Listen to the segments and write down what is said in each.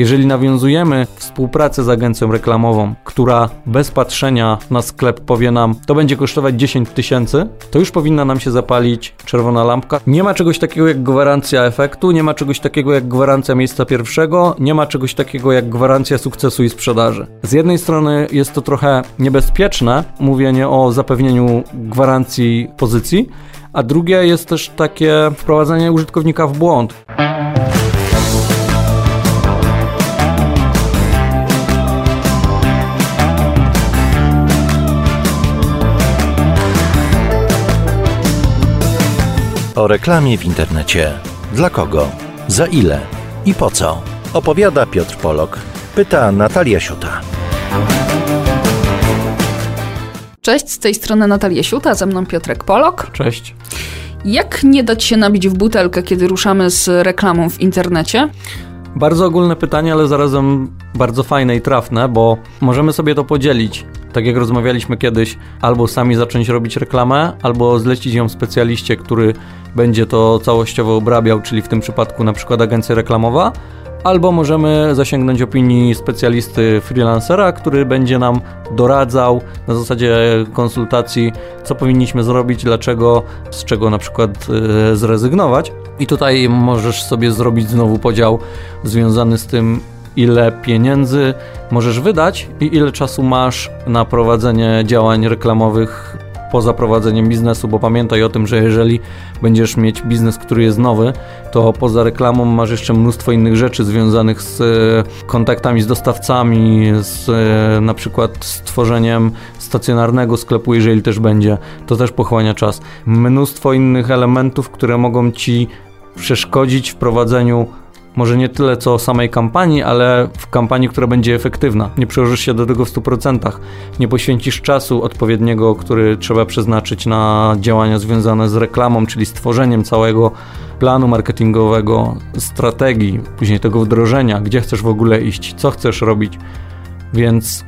Jeżeli nawiązujemy współpracę z agencją reklamową, która bez patrzenia na sklep powie nam, to będzie kosztować 10 tysięcy, to już powinna nam się zapalić czerwona lampka. Nie ma czegoś takiego jak gwarancja efektu, nie ma czegoś takiego jak gwarancja miejsca pierwszego, nie ma czegoś takiego jak gwarancja sukcesu i sprzedaży. Z jednej strony jest to trochę niebezpieczne, mówienie o zapewnieniu gwarancji pozycji, a drugie jest też takie wprowadzenie użytkownika w błąd. O reklamie w internecie. Dla kogo? Za ile? I po co? Opowiada Piotr Polok. Pyta Natalia Siuta. Cześć, z tej strony Natalia Siuta, ze mną Piotrek Polok. Cześć. Jak nie dać się nabić w butelkę, kiedy ruszamy z reklamą w internecie? Bardzo ogólne pytanie, ale zarazem bardzo fajne i trafne, bo możemy sobie to podzielić. Tak jak rozmawialiśmy kiedyś, albo sami zacząć robić reklamę, albo zlecić ją specjaliście, który będzie to całościowo obrabiał, czyli w tym przypadku na przykład agencja reklamowa, albo możemy zasięgnąć opinii specjalisty freelancera, który będzie nam doradzał na zasadzie konsultacji, co powinniśmy zrobić, dlaczego, z czego na przykład yy, zrezygnować. I tutaj możesz sobie zrobić znowu podział związany z tym, ile pieniędzy możesz wydać i ile czasu masz na prowadzenie działań reklamowych poza prowadzeniem biznesu, bo pamiętaj o tym, że jeżeli będziesz mieć biznes, który jest nowy, to poza reklamą masz jeszcze mnóstwo innych rzeczy związanych z e, kontaktami z dostawcami, z e, na przykład stworzeniem stacjonarnego sklepu, jeżeli też będzie, to też pochłania czas. Mnóstwo innych elementów, które mogą ci przeszkodzić w prowadzeniu może nie tyle co samej kampanii, ale w kampanii, która będzie efektywna. Nie przyłożysz się do tego w 100%, nie poświęcisz czasu odpowiedniego, który trzeba przeznaczyć na działania związane z reklamą, czyli stworzeniem całego planu marketingowego, strategii, później tego wdrożenia, gdzie chcesz w ogóle iść, co chcesz robić. Więc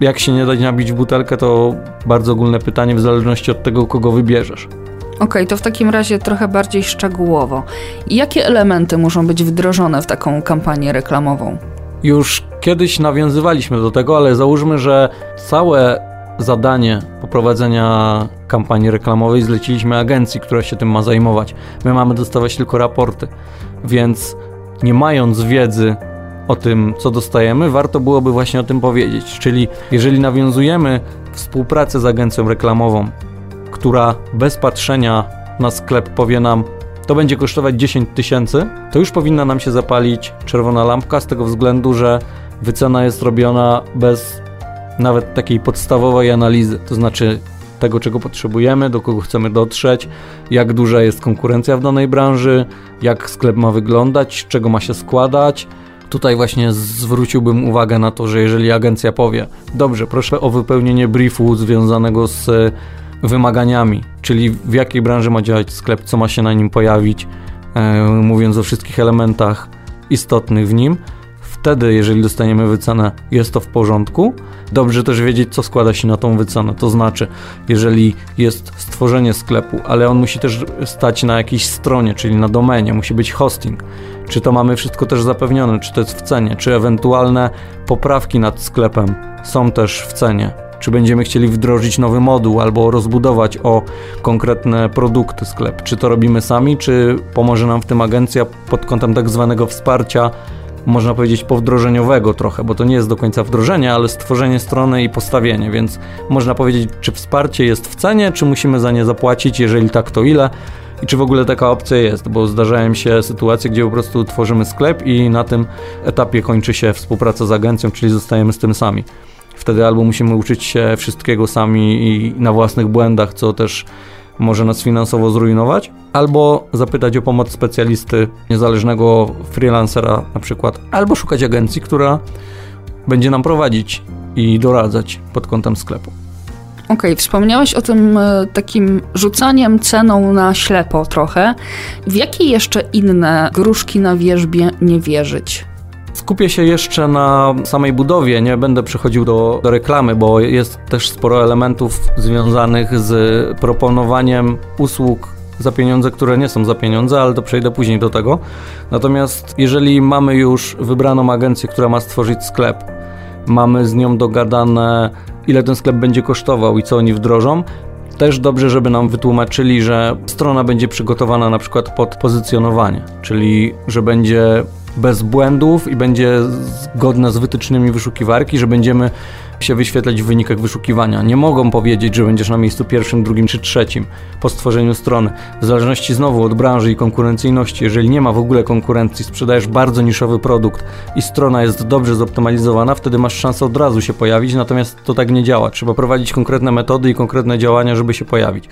jak się nie dać nabić w butelkę, to bardzo ogólne pytanie w zależności od tego, kogo wybierzesz. Okej, okay, to w takim razie trochę bardziej szczegółowo. Jakie elementy muszą być wdrożone w taką kampanię reklamową? Już kiedyś nawiązywaliśmy do tego, ale załóżmy, że całe zadanie poprowadzenia kampanii reklamowej zleciliśmy agencji, która się tym ma zajmować. My mamy dostawać tylko raporty, więc nie mając wiedzy o tym, co dostajemy, warto byłoby właśnie o tym powiedzieć. Czyli jeżeli nawiązujemy współpracę z agencją reklamową, która bez patrzenia na sklep powie nam, to będzie kosztować 10 tysięcy, to już powinna nam się zapalić czerwona lampka z tego względu, że wycena jest robiona bez nawet takiej podstawowej analizy, to znaczy tego, czego potrzebujemy, do kogo chcemy dotrzeć, jak duża jest konkurencja w danej branży, jak sklep ma wyglądać, z czego ma się składać. Tutaj właśnie zwróciłbym uwagę na to, że jeżeli agencja powie, dobrze, proszę o wypełnienie briefu związanego z wymaganiami, czyli w jakiej branży ma działać sklep, co ma się na nim pojawić, e, mówiąc o wszystkich elementach istotnych w nim. Wtedy, jeżeli dostaniemy wycenę, jest to w porządku. Dobrze też wiedzieć, co składa się na tą wycenę. To znaczy, jeżeli jest stworzenie sklepu, ale on musi też stać na jakiejś stronie, czyli na domenie, musi być hosting. Czy to mamy wszystko też zapewnione, czy to jest w cenie, czy ewentualne poprawki nad sklepem są też w cenie czy będziemy chcieli wdrożyć nowy moduł albo rozbudować o konkretne produkty sklep. Czy to robimy sami, czy pomoże nam w tym agencja pod kątem tak zwanego wsparcia, można powiedzieć powdrożeniowego trochę, bo to nie jest do końca wdrożenie, ale stworzenie strony i postawienie, więc można powiedzieć, czy wsparcie jest w cenie, czy musimy za nie zapłacić, jeżeli tak, to ile i czy w ogóle taka opcja jest, bo zdarzają się sytuacje, gdzie po prostu tworzymy sklep i na tym etapie kończy się współpraca z agencją, czyli zostajemy z tym sami. Wtedy albo musimy uczyć się wszystkiego sami i na własnych błędach, co też może nas finansowo zrujnować, albo zapytać o pomoc specjalisty, niezależnego freelancera na przykład, albo szukać agencji, która będzie nam prowadzić i doradzać pod kątem sklepu. Okej, okay, wspomniałeś o tym e, takim rzucaniem ceną na ślepo trochę. W jakie jeszcze inne gruszki na wierzbie nie wierzyć? Skupię się jeszcze na samej budowie, nie będę przechodził do, do reklamy, bo jest też sporo elementów związanych z proponowaniem usług za pieniądze, które nie są za pieniądze, ale to przejdę później do tego. Natomiast jeżeli mamy już wybraną agencję, która ma stworzyć sklep, mamy z nią dogadane, ile ten sklep będzie kosztował i co oni wdrożą, też dobrze, żeby nam wytłumaczyli, że strona będzie przygotowana na przykład pod pozycjonowanie, czyli że będzie bez błędów i będzie zgodna z wytycznymi wyszukiwarki, że będziemy się wyświetlać w wynikach wyszukiwania. Nie mogą powiedzieć, że będziesz na miejscu pierwszym, drugim czy trzecim po stworzeniu strony. W zależności znowu od branży i konkurencyjności, jeżeli nie ma w ogóle konkurencji, sprzedajesz bardzo niszowy produkt i strona jest dobrze zoptymalizowana, wtedy masz szansę od razu się pojawić, natomiast to tak nie działa. Trzeba prowadzić konkretne metody i konkretne działania, żeby się pojawić.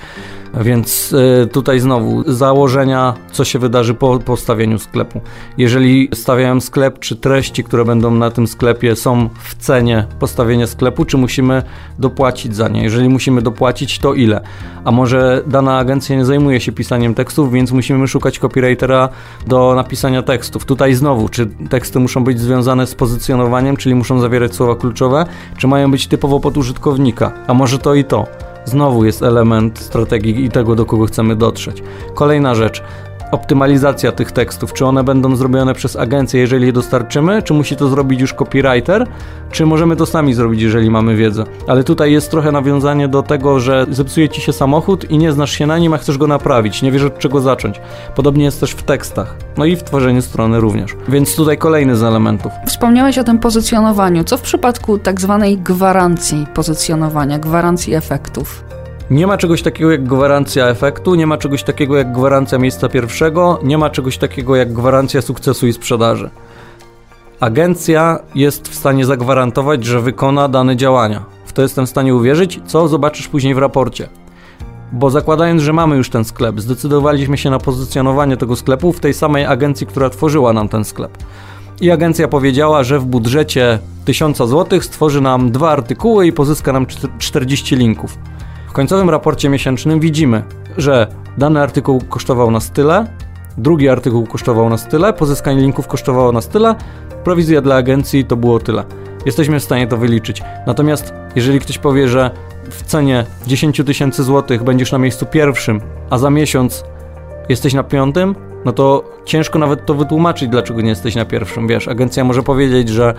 Więc y, tutaj znowu założenia, co się wydarzy po postawieniu sklepu. Jeżeli stawiałem sklep, czy treści, które będą na tym sklepie są w cenie postawienia sklepu, czy musimy dopłacić za nie. Jeżeli musimy dopłacić, to ile? A może dana agencja nie zajmuje się pisaniem tekstów, więc musimy szukać copywritera do napisania tekstów. Tutaj znowu, czy teksty muszą być związane z pozycjonowaniem, czyli muszą zawierać słowa kluczowe, czy mają być typowo pod użytkownika? A może to i to? Znowu jest element strategii i tego, do kogo chcemy dotrzeć. Kolejna rzecz optymalizacja tych tekstów, czy one będą zrobione przez agencję, jeżeli je dostarczymy, czy musi to zrobić już copywriter, czy możemy to sami zrobić, jeżeli mamy wiedzę. Ale tutaj jest trochę nawiązanie do tego, że zepsuje ci się samochód i nie znasz się na nim, a chcesz go naprawić, nie wiesz od czego zacząć. Podobnie jest też w tekstach, no i w tworzeniu strony również. Więc tutaj kolejny z elementów. Wspomniałeś o tym pozycjonowaniu. Co w przypadku tak zwanej gwarancji pozycjonowania, gwarancji efektów? Nie ma czegoś takiego jak gwarancja efektu, nie ma czegoś takiego jak gwarancja miejsca pierwszego, nie ma czegoś takiego jak gwarancja sukcesu i sprzedaży. Agencja jest w stanie zagwarantować, że wykona dane działania. W to jestem w stanie uwierzyć, co zobaczysz później w raporcie. Bo zakładając, że mamy już ten sklep, zdecydowaliśmy się na pozycjonowanie tego sklepu w tej samej agencji, która tworzyła nam ten sklep. I agencja powiedziała, że w budżecie 1000 zł stworzy nam dwa artykuły i pozyska nam 40 linków końcowym raporcie miesięcznym widzimy, że dany artykuł kosztował nas tyle, drugi artykuł kosztował nas tyle, pozyskanie linków kosztowało nas tyle, prowizja dla agencji to było tyle. Jesteśmy w stanie to wyliczyć. Natomiast jeżeli ktoś powie, że w cenie 10 tysięcy złotych będziesz na miejscu pierwszym, a za miesiąc jesteś na piątym, no to ciężko nawet to wytłumaczyć, dlaczego nie jesteś na pierwszym. Wiesz, agencja może powiedzieć, że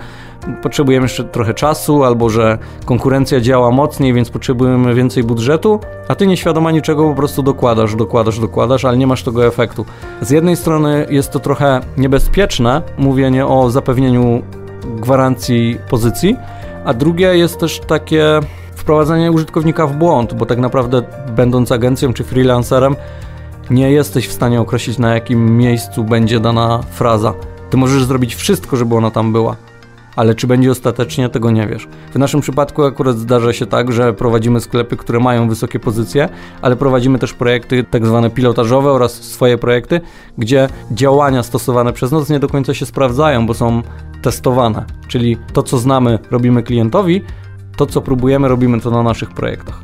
potrzebujemy jeszcze trochę czasu, albo że konkurencja działa mocniej, więc potrzebujemy więcej budżetu, a ty nieświadoma niczego po prostu dokładasz, dokładasz, dokładasz, ale nie masz tego efektu. Z jednej strony jest to trochę niebezpieczne, mówienie o zapewnieniu gwarancji pozycji, a drugie jest też takie wprowadzenie użytkownika w błąd, bo tak naprawdę będąc agencją czy freelancerem, nie jesteś w stanie określić, na jakim miejscu będzie dana fraza. Ty możesz zrobić wszystko, żeby ona tam była, ale czy będzie ostatecznie, tego nie wiesz. W naszym przypadku akurat zdarza się tak, że prowadzimy sklepy, które mają wysokie pozycje, ale prowadzimy też projekty tak zwane pilotażowe oraz swoje projekty, gdzie działania stosowane przez nas nie do końca się sprawdzają, bo są testowane. Czyli to, co znamy, robimy klientowi, to, co próbujemy, robimy to na naszych projektach.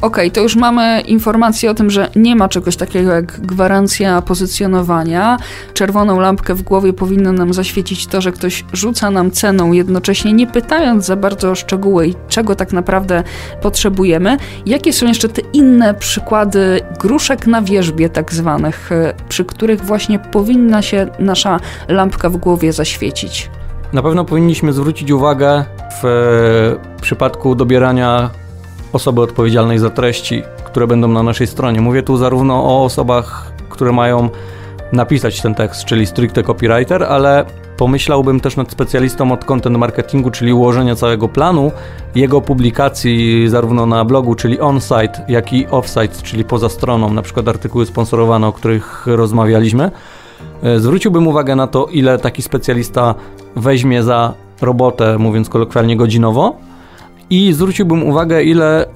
Okay, to już mamy informację o tym, że nie ma czegoś takiego jak gwarancja pozycjonowania. Czerwoną lampkę w głowie powinno nam zaświecić to, że ktoś rzuca nam ceną, jednocześnie nie pytając za bardzo o szczegóły i czego tak naprawdę potrzebujemy. Jakie są jeszcze te inne przykłady gruszek na wierzbie, tak zwanych, e, przy których właśnie powinna się nasza lampka w głowie zaświecić? Na pewno powinniśmy zwrócić uwagę w e, przypadku dobierania osoby odpowiedzialnej za treści, które będą na naszej stronie. Mówię tu zarówno o osobach, które mają napisać ten tekst, czyli stricte copywriter, ale pomyślałbym też nad specjalistą od content marketingu, czyli ułożenia całego planu, jego publikacji zarówno na blogu, czyli on-site, jak i off-site, czyli poza stroną, na przykład artykuły sponsorowane, o których rozmawialiśmy. E, zwróciłbym uwagę na to, ile taki specjalista weźmie za robotę, mówiąc kolokwialnie, godzinowo, i zwróciłbym uwagę, ile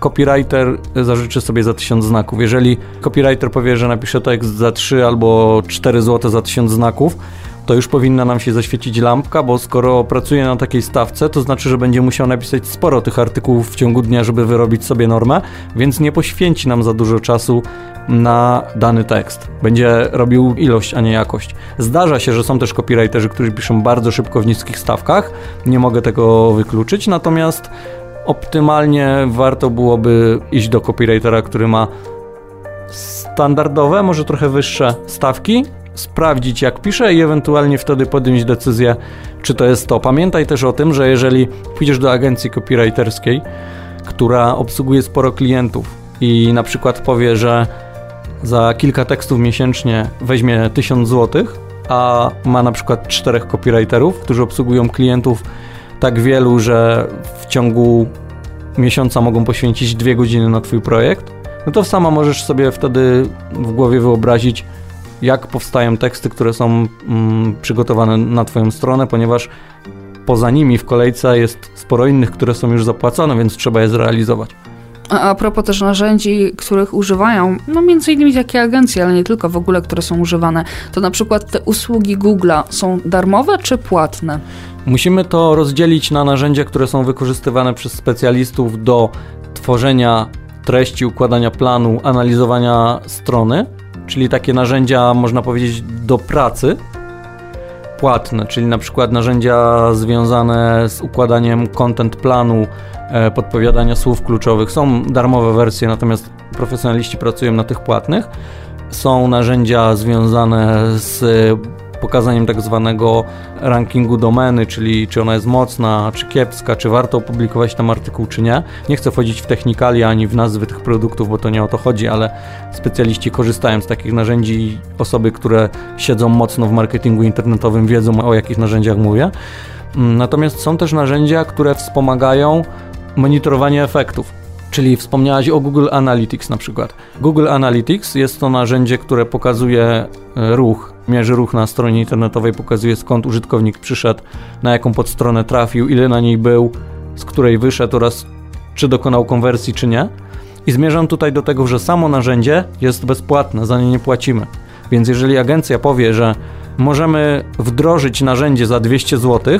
copywriter zażyczy sobie za 1000 znaków. Jeżeli copywriter powie, że napisze tekst za 3 albo 4 zł za 1000 znaków, to już powinna nam się zaświecić lampka, bo skoro pracuje na takiej stawce, to znaczy, że będzie musiał napisać sporo tych artykułów w ciągu dnia, żeby wyrobić sobie normę, więc nie poświęci nam za dużo czasu na dany tekst. Będzie robił ilość, a nie jakość. Zdarza się, że są też copywriterzy, którzy piszą bardzo szybko w niskich stawkach. Nie mogę tego wykluczyć, natomiast optymalnie warto byłoby iść do copywritera, który ma standardowe, może trochę wyższe stawki, sprawdzić jak pisze i ewentualnie wtedy podjąć decyzję, czy to jest to. Pamiętaj też o tym, że jeżeli pójdziesz do agencji copywriterskiej, która obsługuje sporo klientów i na przykład powie, że za kilka tekstów miesięcznie weźmie 1000 zł, a ma na przykład czterech copywriterów, którzy obsługują klientów tak wielu, że w ciągu miesiąca mogą poświęcić dwie godziny na Twój projekt, no to sama możesz sobie wtedy w głowie wyobrazić, jak powstają teksty, które są mm, przygotowane na Twoją stronę, ponieważ poza nimi w kolejce jest sporo innych, które są już zapłacone, więc trzeba je zrealizować. A, a propos też narzędzi, których używają, no między innymi takie agencje, ale nie tylko w ogóle, które są używane, to na przykład te usługi Google'a są darmowe czy płatne? Musimy to rozdzielić na narzędzia, które są wykorzystywane przez specjalistów do tworzenia treści, układania planu, analizowania strony, czyli takie narzędzia, można powiedzieć, do pracy, płatne, czyli na przykład narzędzia związane z układaniem content planu, e, podpowiadania słów kluczowych. Są darmowe wersje, natomiast profesjonaliści pracują na tych płatnych. Są narzędzia związane z pokazaniem tak zwanego rankingu domeny, czyli czy ona jest mocna, czy kiepska, czy warto opublikować tam artykuł, czy nie. Nie chcę wchodzić w technikalia ani w nazwy tych produktów, bo to nie o to chodzi, ale specjaliści korzystają z takich narzędzi i osoby, które siedzą mocno w marketingu internetowym wiedzą o jakich narzędziach mówię. Mm, natomiast są też narzędzia, które wspomagają monitorowanie efektów. Czyli wspomniałaś o Google Analytics na przykład. Google Analytics jest to narzędzie, które pokazuje e, ruch, mierzy ruch na stronie internetowej, pokazuje skąd użytkownik przyszedł, na jaką podstronę trafił, ile na niej był, z której wyszedł oraz czy dokonał konwersji, czy nie. I zmierzam tutaj do tego, że samo narzędzie jest bezpłatne, za nie nie płacimy. Więc jeżeli agencja powie, że możemy wdrożyć narzędzie za 200 zł,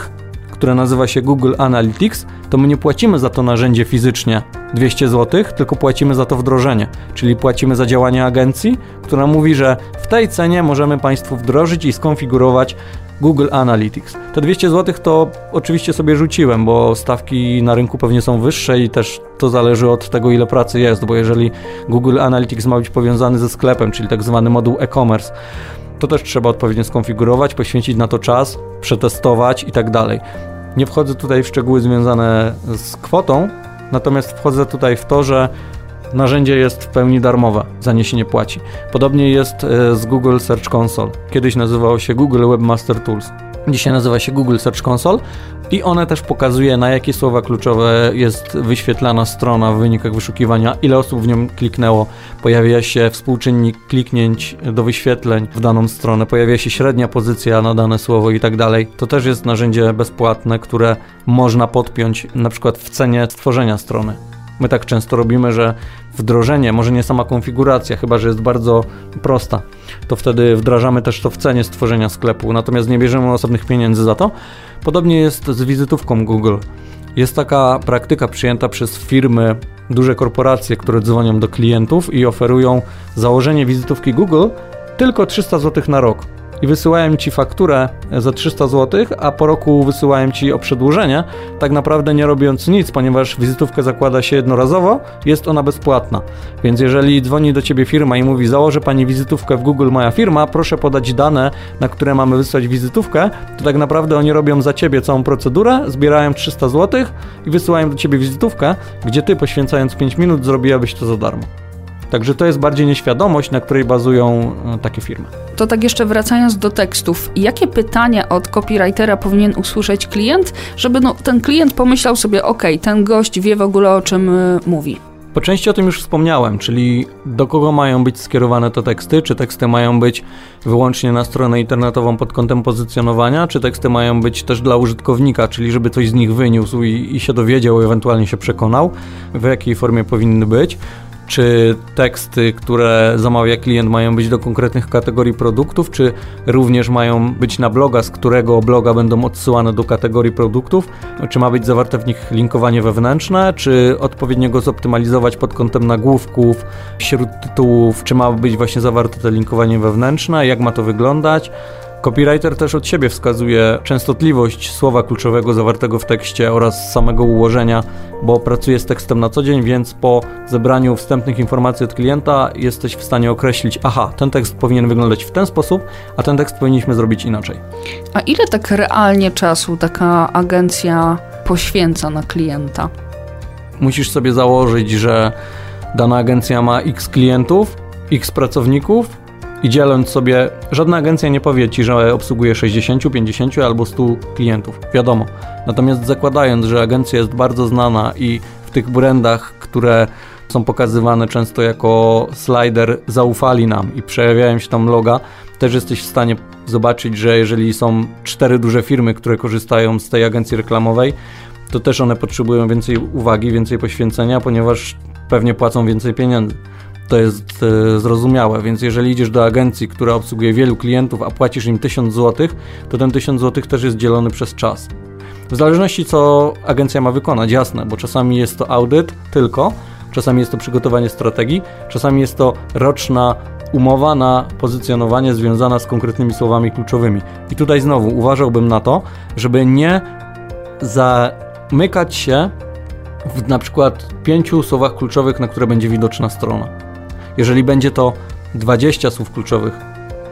które nazywa się Google Analytics, to my nie płacimy za to narzędzie fizycznie 200 zł, tylko płacimy za to wdrożenie, czyli płacimy za działanie agencji, która mówi, że w tej cenie możemy Państwu wdrożyć i skonfigurować Google Analytics. Te 200 zł to oczywiście sobie rzuciłem, bo stawki na rynku pewnie są wyższe i też to zależy od tego, ile pracy jest, bo jeżeli Google Analytics ma być powiązany ze sklepem, czyli tak zwany moduł e-commerce, to też trzeba odpowiednio skonfigurować, poświęcić na to czas, przetestować i tak dalej. Nie wchodzę tutaj w szczegóły związane z kwotą, natomiast wchodzę tutaj w to, że narzędzie jest w pełni darmowe, za nie się nie płaci. Podobnie jest e, z Google Search Console. Kiedyś nazywało się Google Webmaster Tools. Dzisiaj nazywa się Google Search Console i one też pokazuje na jakie słowa kluczowe jest wyświetlana strona w wynikach wyszukiwania, ile osób w nią kliknęło, pojawia się współczynnik kliknięć do wyświetleń w daną stronę, pojawia się średnia pozycja na dane słowo i tak dalej. To też jest narzędzie bezpłatne, które można podpiąć na przykład w cenie stworzenia strony. My tak często robimy, że wdrożenie, może nie sama konfiguracja, chyba że jest bardzo prosta, to wtedy wdrażamy też to w cenie stworzenia sklepu, natomiast nie bierzemy osobnych pieniędzy za to. Podobnie jest z wizytówką Google. Jest taka praktyka przyjęta przez firmy, duże korporacje, które dzwonią do klientów i oferują założenie wizytówki Google tylko 300 zł na rok i wysyłają ci fakturę za 300 zł, a po roku wysyłają ci o przedłużenie, tak naprawdę nie robiąc nic, ponieważ wizytówkę zakłada się jednorazowo, jest ona bezpłatna. Więc jeżeli dzwoni do ciebie firma i mówi, założę pani wizytówkę w Google moja firma, proszę podać dane, na które mamy wysłać wizytówkę, to tak naprawdę oni robią za ciebie całą procedurę, zbierają 300 zł i wysyłają do ciebie wizytówkę, gdzie ty poświęcając 5 minut zrobiłabyś to za darmo. Także to jest bardziej nieświadomość, na której bazują e, takie firmy. To tak jeszcze wracając do tekstów, jakie pytania od copywritera powinien usłyszeć klient, żeby no, ten klient pomyślał sobie, ok, ten gość wie w ogóle o czym y, mówi? Po części o tym już wspomniałem, czyli do kogo mają być skierowane te teksty, czy teksty mają być wyłącznie na stronę internetową pod kątem pozycjonowania, czy teksty mają być też dla użytkownika, czyli żeby coś z nich wyniósł i, i się dowiedział, ewentualnie się przekonał, w jakiej formie powinny być czy teksty, które zamawia klient, mają być do konkretnych kategorii produktów, czy również mają być na bloga, z którego bloga będą odsyłane do kategorii produktów, czy ma być zawarte w nich linkowanie wewnętrzne, czy odpowiednio go zoptymalizować pod kątem nagłówków, wśród tytułów, czy ma być właśnie zawarte to linkowanie wewnętrzne, jak ma to wyglądać Copywriter też od siebie wskazuje częstotliwość słowa kluczowego zawartego w tekście oraz samego ułożenia, bo pracuje z tekstem na co dzień, więc po zebraniu wstępnych informacji od klienta jesteś w stanie określić, aha, ten tekst powinien wyglądać w ten sposób, a ten tekst powinniśmy zrobić inaczej. A ile tak realnie czasu taka agencja poświęca na klienta? Musisz sobie założyć, że dana agencja ma x klientów, x pracowników i dzieląc sobie, żadna agencja nie powie ci, że obsługuje 60, 50 albo 100 klientów. Wiadomo. Natomiast zakładając, że agencja jest bardzo znana i w tych brandach, które są pokazywane często jako slider, zaufali nam i przejawiają się tam loga, też jesteś w stanie zobaczyć, że jeżeli są cztery duże firmy, które korzystają z tej agencji reklamowej, to też one potrzebują więcej uwagi, więcej poświęcenia, ponieważ pewnie płacą więcej pieniędzy. To jest e, zrozumiałe, więc jeżeli idziesz do agencji, która obsługuje wielu klientów, a płacisz im 1000 zł, to ten 1000 zł też jest dzielony przez czas. W zależności co agencja ma wykonać, jasne, bo czasami jest to audyt tylko, czasami jest to przygotowanie strategii, czasami jest to roczna umowa na pozycjonowanie związana z konkretnymi słowami kluczowymi. I tutaj znowu uważałbym na to, żeby nie zamykać się w na przykład pięciu słowach kluczowych, na które będzie widoczna strona. Jeżeli będzie to 20 słów kluczowych,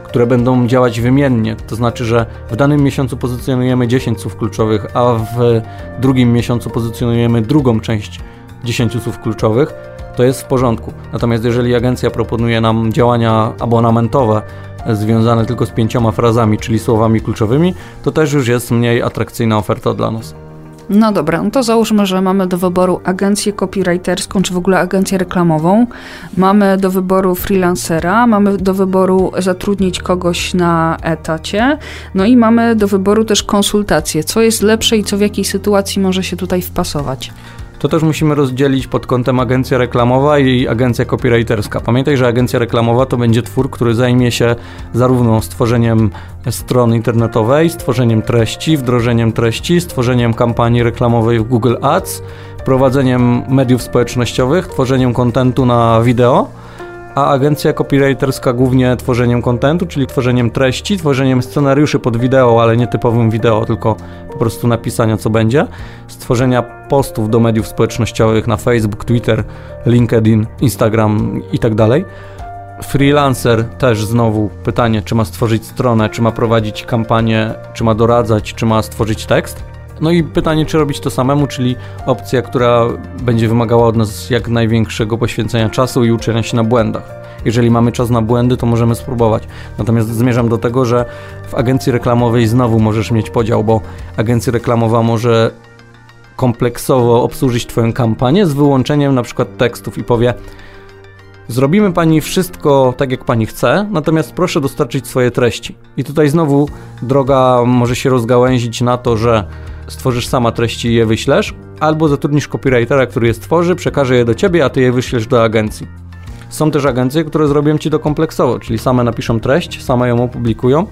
które będą działać wymiennie, to znaczy, że w danym miesiącu pozycjonujemy 10 słów kluczowych, a w drugim miesiącu pozycjonujemy drugą część 10 słów kluczowych, to jest w porządku. Natomiast jeżeli agencja proponuje nam działania abonamentowe związane tylko z pięcioma frazami, czyli słowami kluczowymi, to też już jest mniej atrakcyjna oferta dla nas. No dobra, no to załóżmy, że mamy do wyboru agencję copywriterską, czy w ogóle agencję reklamową. Mamy do wyboru freelancera, mamy do wyboru zatrudnić kogoś na etacie, no i mamy do wyboru też konsultacje. Co jest lepsze i co w jakiej sytuacji może się tutaj wpasować? To też musimy rozdzielić pod kątem agencja reklamowa i agencja copywriterska. Pamiętaj, że agencja reklamowa to będzie twór, który zajmie się zarówno stworzeniem strony internetowej, stworzeniem treści, wdrożeniem treści, stworzeniem kampanii reklamowej w Google Ads, prowadzeniem mediów społecznościowych, tworzeniem kontentu na wideo a agencja copywriterska głównie tworzeniem kontentu, czyli tworzeniem treści, tworzeniem scenariuszy pod wideo, ale nie typowym wideo, tylko po prostu napisania co będzie, stworzenia postów do mediów społecznościowych na Facebook, Twitter, LinkedIn, Instagram i tak. Freelancer też znowu pytanie, czy ma stworzyć stronę, czy ma prowadzić kampanię, czy ma doradzać, czy ma stworzyć tekst. No i pytanie, czy robić to samemu, czyli opcja, która będzie wymagała od nas jak największego poświęcenia czasu i uczenia się na błędach. Jeżeli mamy czas na błędy, to możemy spróbować. Natomiast zmierzam do tego, że w agencji reklamowej znowu możesz mieć podział, bo agencja reklamowa może kompleksowo obsłużyć Twoją kampanię z wyłączeniem na przykład tekstów i powie Zrobimy Pani wszystko tak, jak Pani chce, natomiast proszę dostarczyć swoje treści. I tutaj znowu droga może się rozgałęzić na to, że stworzysz sama treści i je wyślesz, albo zatrudnisz copywritera, który je stworzy, przekaże je do ciebie, a ty je wyślesz do agencji. Są też agencje, które zrobią ci to kompleksowo, czyli same napiszą treść, same ją opublikują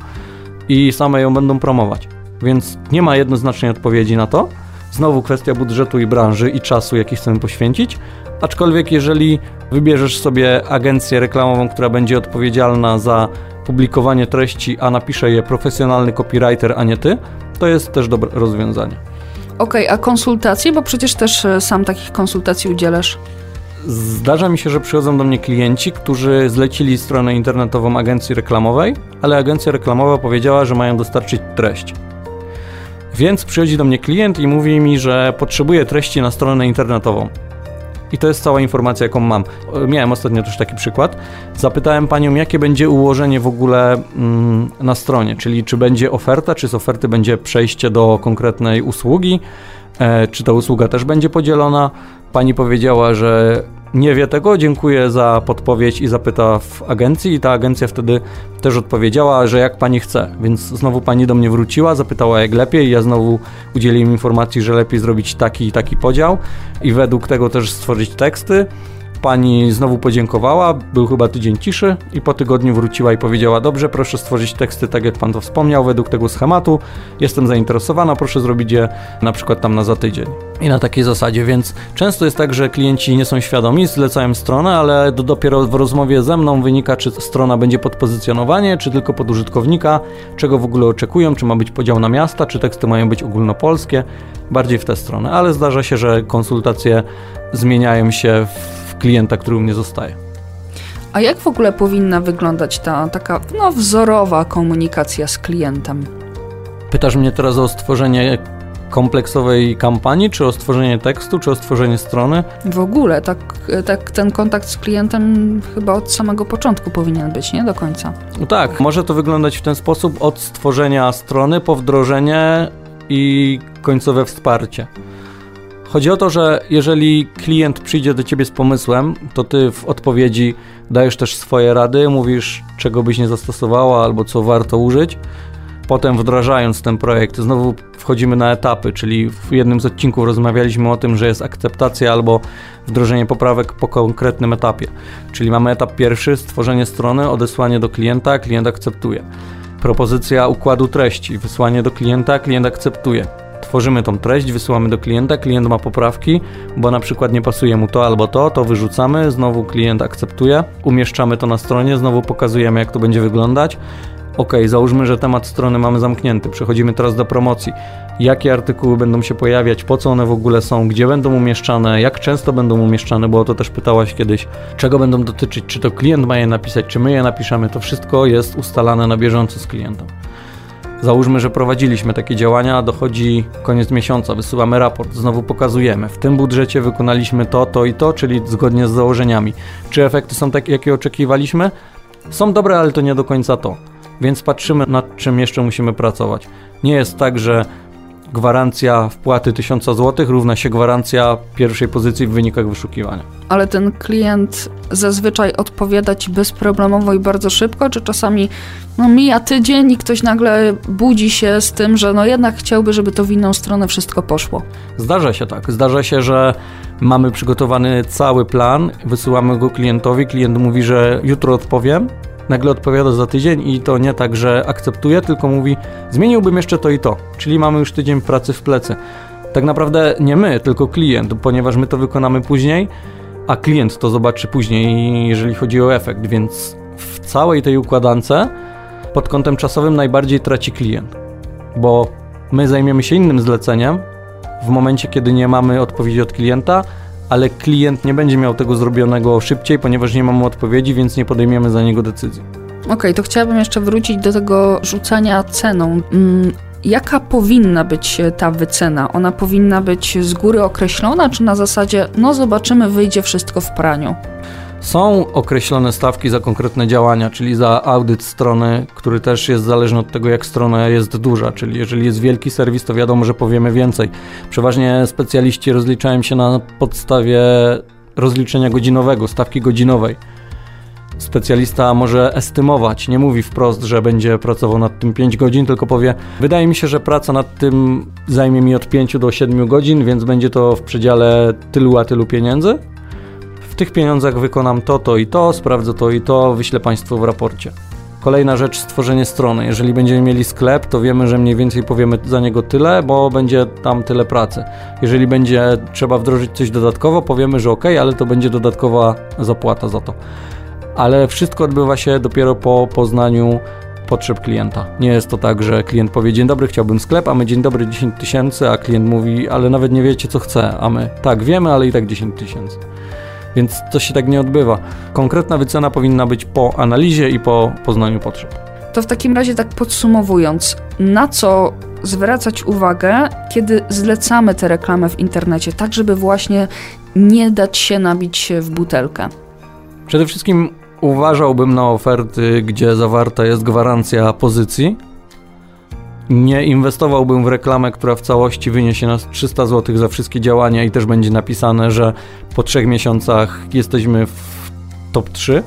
i same ją będą promować. Więc nie ma jednoznacznej odpowiedzi na to. Znowu kwestia budżetu i branży i czasu, jaki chcemy poświęcić. Aczkolwiek, jeżeli wybierzesz sobie agencję reklamową, która będzie odpowiedzialna za publikowanie treści, a napisze je profesjonalny copywriter, a nie ty, to jest też dobre rozwiązanie. Okej, okay, a konsultacje, bo przecież też e, sam takich konsultacji udzielasz. Zdarza mi się, że przychodzą do mnie klienci, którzy zlecili stronę internetową agencji reklamowej, ale agencja reklamowa powiedziała, że mają dostarczyć treść. Więc przychodzi do mnie klient i mówi mi, że potrzebuje treści na stronę internetową. I to jest cała informacja, jaką mam. Miałem ostatnio też taki przykład. Zapytałem panią, jakie będzie ułożenie w ogóle mm, na stronie, czyli czy będzie oferta, czy z oferty będzie przejście do konkretnej usługi, e, czy ta usługa też będzie podzielona. Pani powiedziała, że nie wie tego, dziękuję za podpowiedź i zapyta w agencji i ta agencja wtedy też odpowiedziała, że jak pani chce, więc znowu pani do mnie wróciła, zapytała jak lepiej, ja znowu udzieliłem informacji, że lepiej zrobić taki i taki podział i według tego też stworzyć teksty Pani znowu podziękowała, był chyba tydzień ciszy i po tygodniu wróciła i powiedziała: Dobrze, proszę stworzyć teksty tak, jak pan to wspomniał, według tego schematu. Jestem zainteresowana, proszę zrobić je na przykład tam na za tydzień. I na takiej zasadzie, więc często jest tak, że klienci nie są świadomi, zlecają stronę, ale dopiero w rozmowie ze mną wynika, czy strona będzie pod pozycjonowanie, czy tylko pod użytkownika, czego w ogóle oczekują, czy ma być podział na miasta, czy teksty mają być ogólnopolskie, bardziej w tę stronę. Ale zdarza się, że konsultacje zmieniają się w klienta, który u mnie zostaje. A jak w ogóle powinna wyglądać ta taka no, wzorowa komunikacja z klientem? Pytasz mnie teraz o stworzenie kompleksowej kampanii, czy o stworzenie tekstu, czy o stworzenie strony? W ogóle, tak, tak ten kontakt z klientem chyba od samego początku powinien być, nie do końca. No tak, może to wyglądać w ten sposób od stworzenia strony po wdrożenie i końcowe wsparcie. Chodzi o to, że jeżeli klient przyjdzie do ciebie z pomysłem, to ty w odpowiedzi dajesz też swoje rady, mówisz, czego byś nie zastosowała albo co warto użyć. Potem wdrażając ten projekt, znowu wchodzimy na etapy, czyli w jednym z odcinków rozmawialiśmy o tym, że jest akceptacja albo wdrożenie poprawek po konkretnym etapie. Czyli mamy etap pierwszy, stworzenie strony, odesłanie do klienta, klient akceptuje. Propozycja układu treści, wysłanie do klienta, klient akceptuje tworzymy tą treść, wysyłamy do klienta, klient ma poprawki, bo na przykład nie pasuje mu to albo to, to wyrzucamy, znowu klient akceptuje, umieszczamy to na stronie, znowu pokazujemy jak to będzie wyglądać. Ok, załóżmy, że temat strony mamy zamknięty. Przechodzimy teraz do promocji. Jakie artykuły będą się pojawiać, po co one w ogóle są, gdzie będą umieszczane, jak często będą umieszczane, bo o to też pytałaś kiedyś, czego będą dotyczyć, czy to klient ma je napisać, czy my je napiszemy. To wszystko jest ustalane na bieżąco z klientem. Załóżmy, że prowadziliśmy takie działania, dochodzi koniec miesiąca, wysyłamy raport, znowu pokazujemy. W tym budżecie wykonaliśmy to, to i to, czyli zgodnie z założeniami. Czy efekty są takie, jakie oczekiwaliśmy? Są dobre, ale to nie do końca to. Więc patrzymy, nad czym jeszcze musimy pracować. Nie jest tak, że gwarancja wpłaty 1000 zł równa się gwarancja pierwszej pozycji w wynikach wyszukiwania. Ale ten klient zazwyczaj odpowiada ci bezproblemowo i bardzo szybko, czy czasami no, mija tydzień i ktoś nagle budzi się z tym, że no jednak chciałby, żeby to w inną stronę wszystko poszło. Zdarza się tak. Zdarza się, że mamy przygotowany cały plan, wysyłamy go klientowi, klient mówi, że jutro odpowiem, nagle odpowiada za tydzień i to nie tak, że akceptuje, tylko mówi zmieniłbym jeszcze to i to, czyli mamy już tydzień pracy w plecy. Tak naprawdę nie my, tylko klient, ponieważ my to wykonamy później, a klient to zobaczy później, jeżeli chodzi o efekt, więc w całej tej układance pod kątem czasowym najbardziej traci klient, bo my zajmiemy się innym zleceniem w momencie, kiedy nie mamy odpowiedzi od klienta, ale klient nie będzie miał tego zrobionego szybciej, ponieważ nie mamy odpowiedzi, więc nie podejmiemy za niego decyzji. Okej, okay, to chciałabym jeszcze wrócić do tego rzucania ceną. Mm, jaka powinna być ta wycena? Ona powinna być z góry określona, czy na zasadzie, no zobaczymy, wyjdzie wszystko w praniu? Są określone stawki za konkretne działania, czyli za audyt strony, który też jest zależny od tego, jak strona jest duża. Czyli jeżeli jest wielki serwis, to wiadomo, że powiemy więcej. Przeważnie specjaliści rozliczają się na podstawie rozliczenia godzinowego, stawki godzinowej. Specjalista może estymować, nie mówi wprost, że będzie pracował nad tym 5 godzin, tylko powie: Wydaje mi się, że praca nad tym zajmie mi od 5 do 7 godzin, więc będzie to w przedziale tylu a tylu pieniędzy tych pieniądzach wykonam to, to i to, sprawdzę to i to, wyślę Państwu w raporcie. Kolejna rzecz, stworzenie strony. Jeżeli będziemy mieli sklep, to wiemy, że mniej więcej powiemy za niego tyle, bo będzie tam tyle pracy. Jeżeli będzie trzeba wdrożyć coś dodatkowo, powiemy, że ok, ale to będzie dodatkowa zapłata za to. Ale wszystko odbywa się dopiero po poznaniu potrzeb klienta. Nie jest to tak, że klient powie dzień dobry, chciałbym sklep, a my dzień dobry 10 tysięcy, a klient mówi, ale nawet nie wiecie co chce, a my tak wiemy, ale i tak 10 tysięcy więc to się tak nie odbywa. Konkretna wycena powinna być po analizie i po poznaniu potrzeb. To w takim razie, tak podsumowując, na co zwracać uwagę, kiedy zlecamy tę reklamę w internecie, tak żeby właśnie nie dać się nabić w butelkę? Przede wszystkim uważałbym na oferty, gdzie zawarta jest gwarancja pozycji, nie inwestowałbym w reklamę, która w całości wyniesie nas 300 zł za wszystkie działania i też będzie napisane, że po trzech miesiącach jesteśmy w top 3.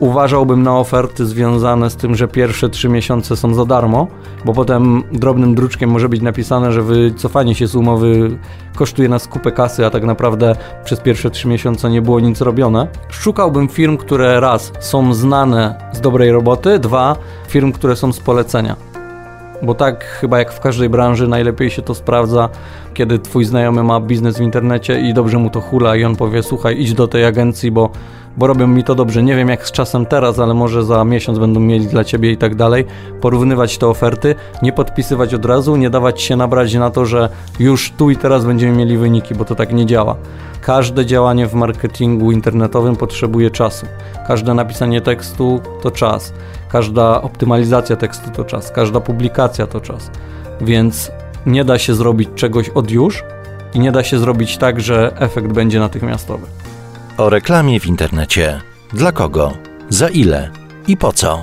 uważałbym na oferty związane z tym, że pierwsze trzy miesiące są za darmo, bo potem drobnym druczkiem może być napisane, że wycofanie się z umowy kosztuje nas kupę kasy, a tak naprawdę przez pierwsze trzy miesiące nie było nic robione. Szukałbym firm, które raz są znane z dobrej roboty, dwa firm, które są z polecenia. Bo tak chyba jak w każdej branży najlepiej się to sprawdza, kiedy twój znajomy ma biznes w internecie i dobrze mu to hula i on powie, słuchaj, idź do tej agencji, bo, bo robią mi to dobrze. Nie wiem jak z czasem teraz, ale może za miesiąc będą mieli dla ciebie i tak dalej. Porównywać te oferty, nie podpisywać od razu, nie dawać się nabrać na to, że już tu i teraz będziemy mieli wyniki, bo to tak nie działa. Każde działanie w marketingu internetowym potrzebuje czasu. Każde napisanie tekstu to czas. Każda optymalizacja tekstu to czas. Każda publikacja to czas. Więc nie da się zrobić czegoś od już i nie da się zrobić tak, że efekt będzie natychmiastowy. O reklamie w internecie. Dla kogo? Za ile? I po co?